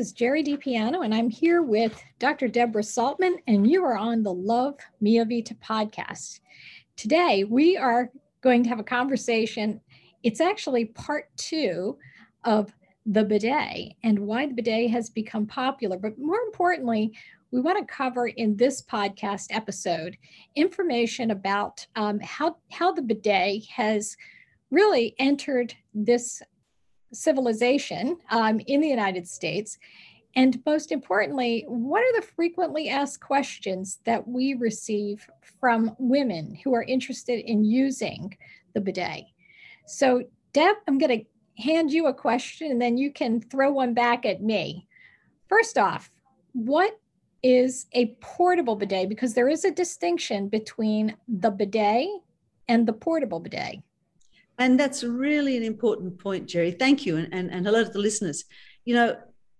is Jerry DiPiano, and I'm here with Dr. Deborah Saltman, and you are on the Love Mia Vita podcast. Today, we are going to have a conversation. It's actually part two of the bidet and why the bidet has become popular. But more importantly, we want to cover in this podcast episode information about um, how, how the bidet has really entered this civilization um, in the United States. And most importantly, what are the frequently asked questions that we receive from women who are interested in using the bidet? So, Deb, I'm going to hand you a question and then you can throw one back at me. First off, what is a portable bidet? Because there is a distinction between the bidet and the portable bidet. And that's really an important point, Jerry. Thank you. And, and, and hello to the listeners. You know,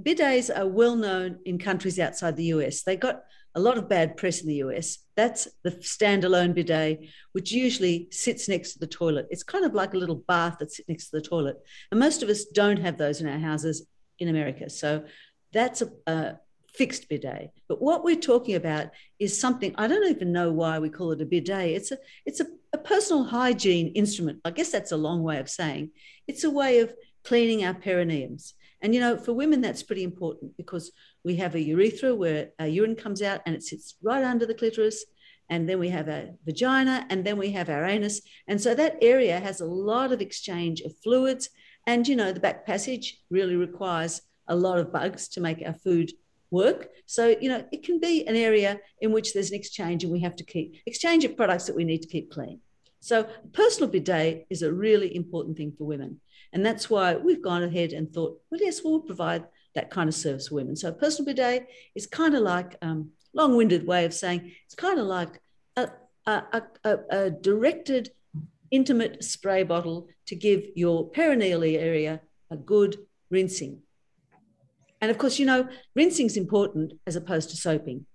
bidets are well known in countries outside the US. They got a lot of bad press in the US. That's the standalone bidet, which usually sits next to the toilet. It's kind of like a little bath that sits next to the toilet. And most of us don't have those in our houses in America. So that's a, a fixed bidet. But what we're talking about is something I don't even know why we call it a bidet. It's a it's a, a personal hygiene instrument. I guess that's a long way of saying it's a way of cleaning our perineums. And you know, for women, that's pretty important because we have a urethra where our urine comes out and it sits right under the clitoris. And then we have a vagina, and then we have our anus. And so that area has a lot of exchange of fluids. And you know, the back passage really requires a lot of bugs to make our food work. So, you know, it can be an area in which there's an exchange and we have to keep exchange of products that we need to keep clean. So, personal bidet is a really important thing for women. And that's why we've gone ahead and thought, well, yes, we'll provide that kind of service for women. So, personal bidet is kind of like um, long-winded way of saying it's kind of like a, a, a, a directed, intimate spray bottle to give your perineal area a good rinsing. And of course, you know, rinsing is important as opposed to soaping.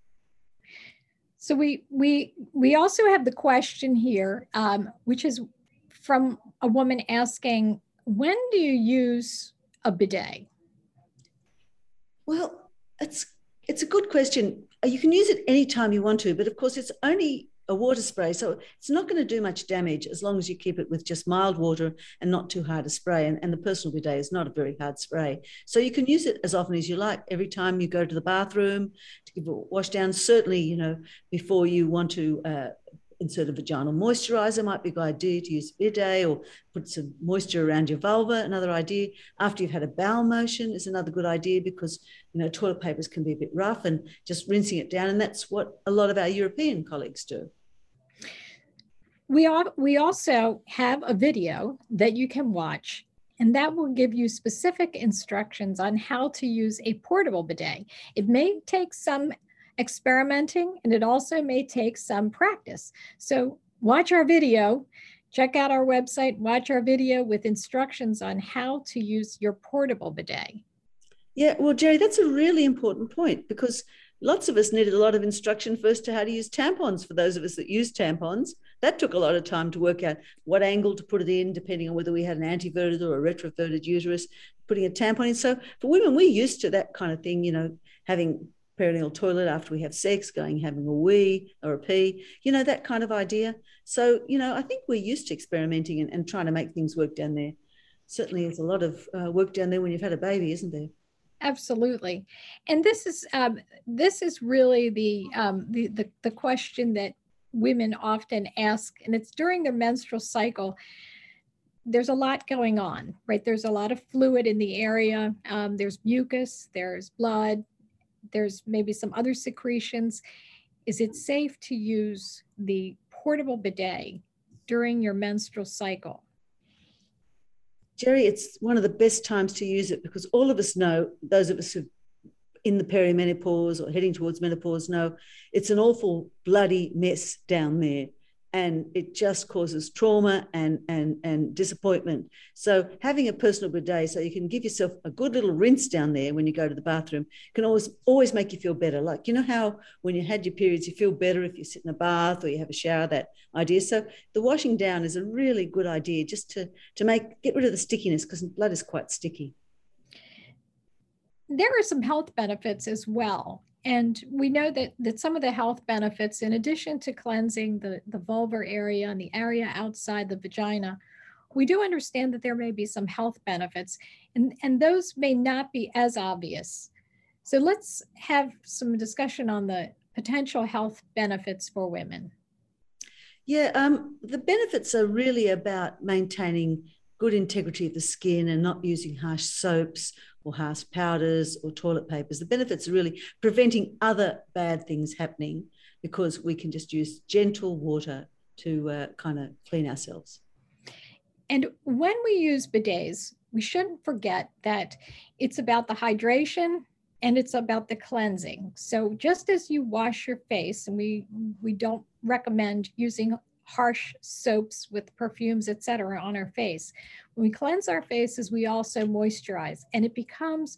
So we we we also have the question here, um, which is from a woman asking, when do you use a bidet? Well, it's it's a good question. You can use it anytime you want to, but of course, it's only a water spray. So it's not going to do much damage as long as you keep it with just mild water and not too hard a spray. And, and the personal bidet is not a very hard spray. So you can use it as often as you like. Every time you go to the bathroom to give a wash down, certainly, you know, before you want to uh, insert a vaginal moisturizer might be a good idea to use bidet or put some moisture around your vulva another idea after you've had a bowel motion is another good idea because you know toilet papers can be a bit rough and just rinsing it down and that's what a lot of our european colleagues do we, all, we also have a video that you can watch and that will give you specific instructions on how to use a portable bidet. It may take some experimenting and it also may take some practice. So watch our video, check out our website, watch our video with instructions on how to use your portable bidet. Yeah, well, Jerry, that's a really important point because lots of us needed a lot of instruction first to how to use tampons for those of us that use tampons. That took a lot of time to work out what angle to put it in, depending on whether we had an anteverted or a retroverted uterus, putting a tampon in. So for women, we're used to that kind of thing, you know, having perineal toilet after we have sex, going having a wee or a pee, you know, that kind of idea. So, you know, I think we're used to experimenting and, and trying to make things work down there. Certainly, there's a lot of uh, work down there when you've had a baby, isn't there? Absolutely, and this is um, this is really the, um, the the the question that women often ask, and it's during their menstrual cycle. There's a lot going on, right? There's a lot of fluid in the area. Um, there's mucus, there's blood, there's maybe some other secretions. Is it safe to use the portable bidet during your menstrual cycle? Jerry, it's one of the best times to use it because all of us know, those of us who in the perimenopause or heading towards menopause know it's an awful bloody mess down there and it just causes trauma and and and disappointment. So having a personal bidet so you can give yourself a good little rinse down there when you go to the bathroom can always always make you feel better. Like you know how when you had your periods you feel better if you sit in a bath or you have a shower that idea? So the washing down is a really good idea just to to make get rid of the stickiness because blood is quite sticky. There are some health benefits as well. And we know that, that some of the health benefits, in addition to cleansing the, the vulvar area and the area outside the vagina, we do understand that there may be some health benefits, and, and those may not be as obvious. So let's have some discussion on the potential health benefits for women. Yeah, um, the benefits are really about maintaining good integrity of the skin and not using harsh soaps or harsh powders or toilet papers. The benefits are really preventing other bad things happening because we can just use gentle water to uh, kind of clean ourselves. And when we use bidets, we shouldn't forget that it's about the hydration and it's about the cleansing. So just as you wash your face, and we we don't recommend using harsh soaps with perfumes, etc., on our face. When we cleanse our faces, we also moisturize, and it becomes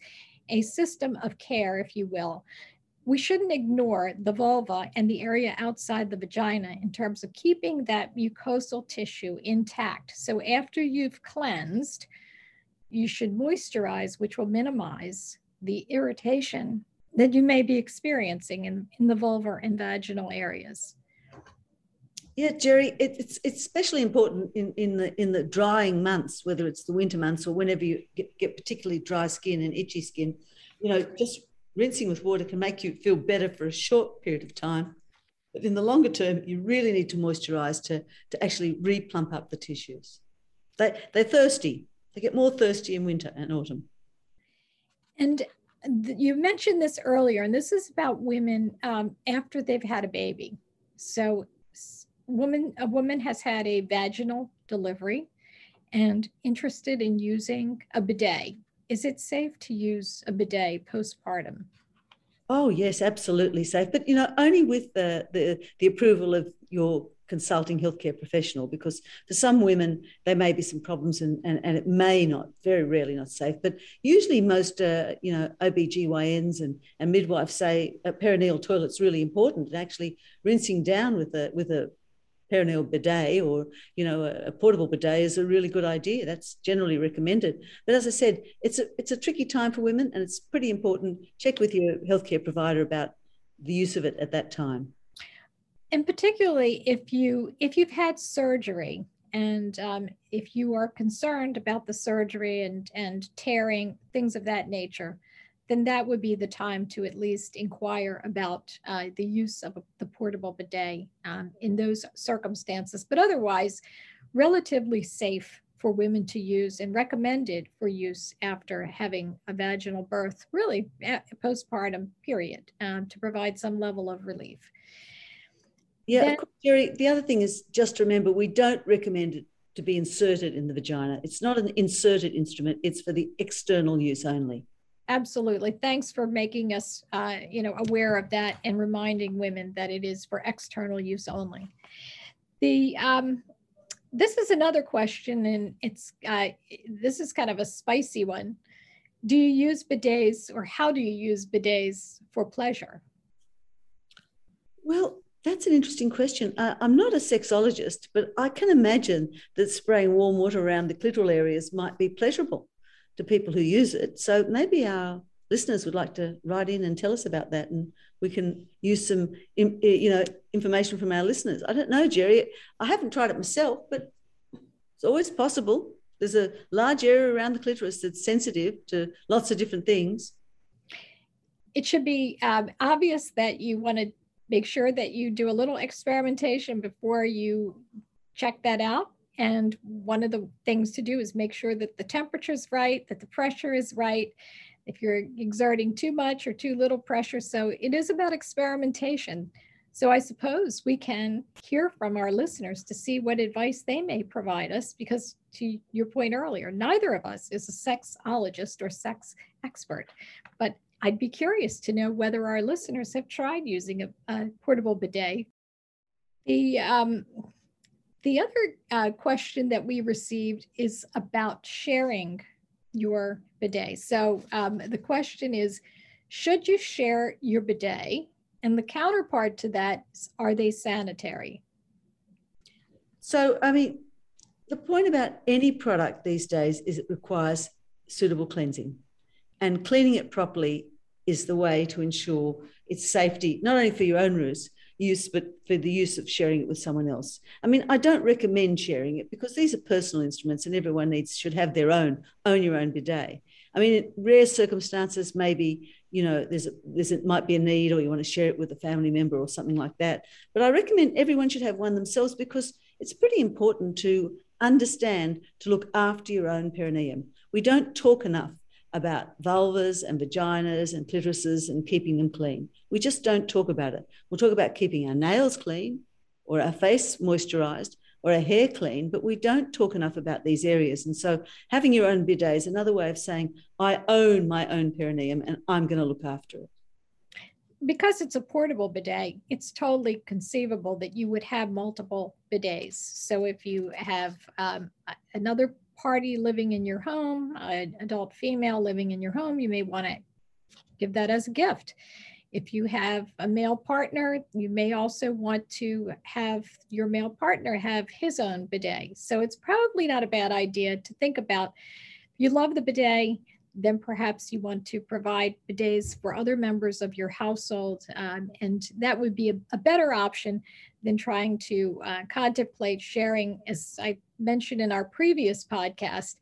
a system of care, if you will. We shouldn't ignore the vulva and the area outside the vagina in terms of keeping that mucosal tissue intact. So after you've cleansed, you should moisturize, which will minimize the irritation that you may be experiencing in, in the vulvar and vaginal areas. Yeah, Jerry, it, it's it's especially important in, in the in the drying months, whether it's the winter months or whenever you get, get particularly dry skin and itchy skin. You know, just rinsing with water can make you feel better for a short period of time. But in the longer term, you really need to moisturize to, to actually re-plump up the tissues. They, they're thirsty. They get more thirsty in winter and autumn. And you mentioned this earlier, and this is about women um, after they've had a baby. So woman, a woman has had a vaginal delivery and interested in using a bidet. Is it safe to use a bidet postpartum? Oh yes, absolutely safe. But you know, only with the the, the approval of your consulting healthcare professional, because for some women there may be some problems and, and, and it may not, very rarely not safe. But usually most uh, you know OBGYNs and, and midwives say a perineal toilet's really important. And actually rinsing down with a with a perineal bidet or you know a, a, portable bidet is a really good idea. That's generally recommended. But as i said it's a it's a tricky time for women and it's pretty important. Check with your healthcare provider about the use of it at that time. And particularly if you if you've had surgery and um, if you are concerned about the surgery and and tearing things of that nature then that would be the time to at least inquire about uh, the use of a, the portable bidet um, in those circumstances. But otherwise, relatively safe for women to use and recommended for use after having a vaginal birth, really postpartum period, um, to provide some level of relief. Yeah, then, course, Jerry, the other thing is just remember we don't recommend it to be inserted in the vagina. It's not an inserted instrument, it's for the external use only. Absolutely. Thanks for making us, uh, you know, aware of that and reminding women that it is for external use only. The um, this is another question, and it's uh, this is kind of a spicy one. Do you use bidets, or how do you use bidets for pleasure? Well, that's an interesting question. Uh, I'm not a sexologist, but I can imagine that spraying warm water around the clitoral areas might be pleasurable to people who use it. So maybe our listeners would like to write in and tell us about that, and we can use some, you know, information from our listeners. I don't know, Jerry. I haven't tried it myself, but it's always possible. There's a large area around the clitoris that's sensitive to lots of different things. It should be um, obvious that you want to make sure that you do a little experimentation before you check that out and one of the things to do is make sure that the temperature is right, that the pressure is right, if you're exerting too much or too little pressure. So it is about experimentation. So I suppose we can hear from our listeners to see what advice they may provide us because to your point earlier, neither of us is a sexologist or sex expert, but I'd be curious to know whether our listeners have tried using a, a portable bidet. The um, the other uh, question that we received is about sharing your bidet. So um, the question is, should you share your bidet? And the counterpart to that are they sanitary? So, I mean, the point about any product these days is it requires suitable cleansing. And cleaning it properly is the way to ensure its safety, not only for your own use, use, but for the use of sharing it with someone else. I mean, I don't recommend sharing it because these are personal instruments and everyone needs should have their own, own your own bidet. I mean, in rare circumstances, maybe you know there's a, there's it might be a need, or you want to share it with a family member or something like that. But I recommend everyone should have one themselves because it's pretty important to understand to look after your own perineum. We don't talk enough about vulvas and vaginas and clitorises and keeping them clean. We just don't talk about it. We'll talk about keeping our nails clean or our face moisturized or our hair clean, but we don't talk enough about these areas. And so having your own bidet is another way of saying, I own my own perineum and I'm going to look after it. Because it's a portable bidet, it's totally conceivable that you would have multiple bidets. So if you have um, another party living in your home, an adult female living in your home, you may want to give that as a gift. If you have a male partner, you may also want to have your male partner have his own bidet. So it's probably not a bad idea to think about. You love the bidet, then perhaps you want to provide bidets for other members of your household. Um, and that would be a, a, better option than trying to uh, contemplate sharing, as I mentioned in our previous podcast.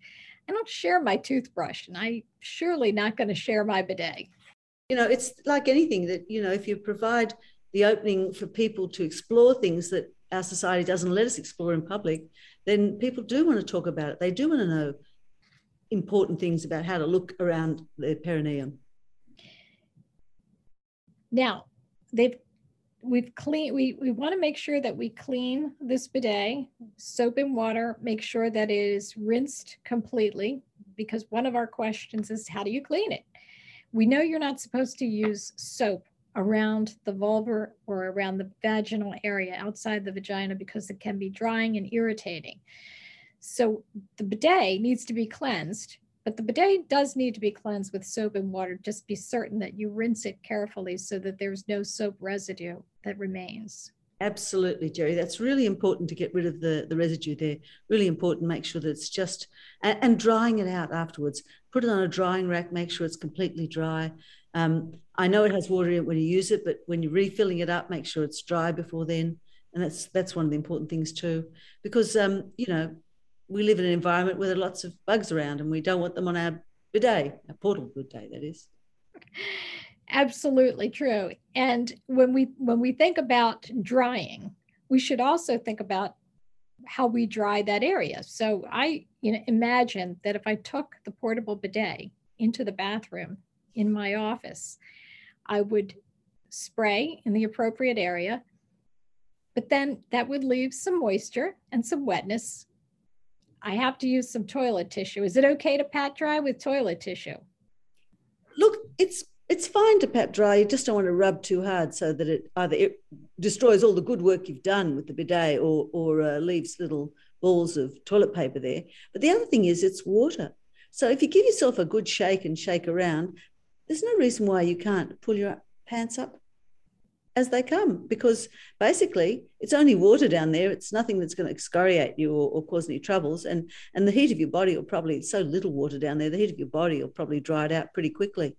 I don't share my toothbrush, and I'm surely not going to share my bidet. You know, it's like anything that, you know, if you provide the opening for people to explore things that our society doesn't let us explore in public, then people do want to talk about it. They do want to know important things about how to look around the perineum. Now, they've we've clean we, we want to make sure that we clean this bidet soap and water make sure that it is rinsed completely because one of our questions is how do you clean it we know you're not supposed to use soap around the vulva or around the vaginal area outside the vagina because it can be drying and irritating so the bidet needs to be cleansed but the bidet does need to be cleansed with soap and water. Just be certain that you rinse it carefully so that there's no soap residue that remains. Absolutely, Jerry. That's really important to get rid of the, the residue there. Really important. Make sure that it's just, and, and drying it out afterwards. Put it on a drying rack, make sure it's completely dry. Um, I know it has water in it when you use it, but when you're refilling it up, make sure it's dry before then. And that's that's one of the important things too, because um, you know we live in an environment where there are lots of bugs around and we don't want them on our bidet, a portable bidet, that is. Absolutely true. And when we when we think about drying, we should also think about how we dry that area. So I you know imagine that if I took the portable bidet into the bathroom in my office, I would spray in the appropriate area, but then that would leave some moisture and some wetness I have to use some toilet tissue. Is it okay to pat dry with toilet tissue? Look, it's it's fine to pat dry. You just don't want to rub too hard so that it either it destroys all the good work you've done with the bidet or or uh, leaves little balls of toilet paper there. But the other thing is it's water. So if you give yourself a good shake and shake around, there's no reason why you can't pull your pants up as they come because basically it's only water down there. It's nothing that's going to excoriate you or, or, cause any troubles. And and the heat of your body will probably so little water down there the heat of your body will probably dry it out pretty quickly.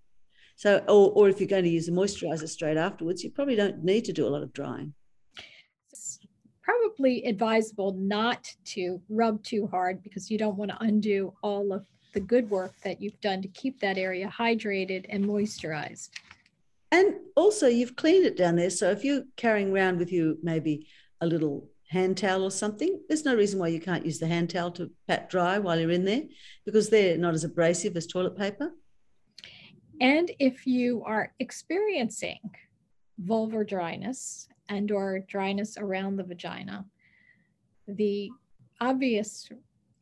So or, or if you're going to use a moisturizer straight afterwards you probably don't need to do a lot of drying. It's probably advisable not to rub too hard because you don't want to undo all of the good work that you've done to keep that area hydrated and moisturized and also, you've cleaned it down there. So if you're carrying around with you maybe a little hand towel or something, there's no reason why you can't use the hand towel to pat dry while you're in there because they're not as abrasive as toilet paper. And if you are experiencing vulvar dryness and or dryness around the vagina, the obvious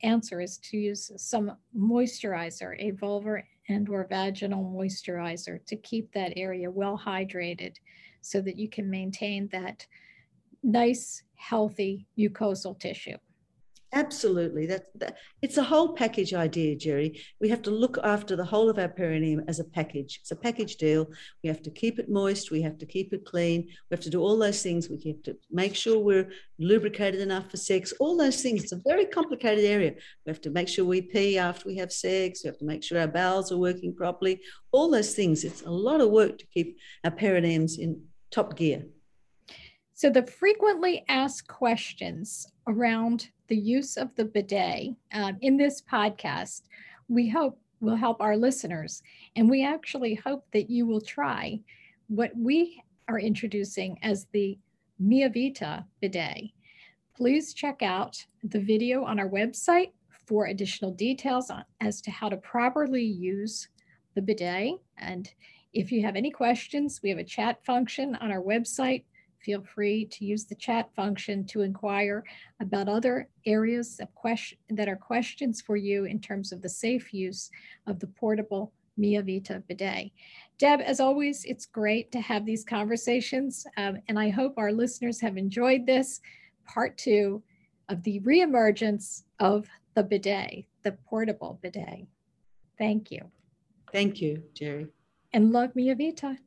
answer is to use some moisturizer, a vulvar and or vaginal moisturizer to keep that area well hydrated so that you can maintain that nice healthy mucosal tissue Absolutely. That, that it's a whole package idea, Jerry. We have to look after the whole of our perineum as a package. It's a package deal. We have to keep it moist. We have to keep it clean. We have to do all those things. We have to make sure we're lubricated enough for sex. All those things. It's a very complicated area. We have to make sure we pee after we have sex. We have to make sure our bowels are working properly. All those things. It's a lot of work to keep our perineums in top gear. So the frequently asked questions around the use of the bidet uh, in this podcast, we hope will help our listeners. And we actually hope that you will try what we are introducing as the Mia Vita bidet. Please check out the video on our website for additional details on, as to how to properly use the bidet. And if you have any questions, we have a chat function on our website feel free to use the chat function to inquire about other areas of question that are questions for you in terms of the safe use of the portable Mia Vita bidet. Deb, as always, it's great to have these conversations, um, and I hope our listeners have enjoyed this part two of the reemergence of the bidet, the portable bidet. Thank you. Thank you, Jerry. And love Miavita.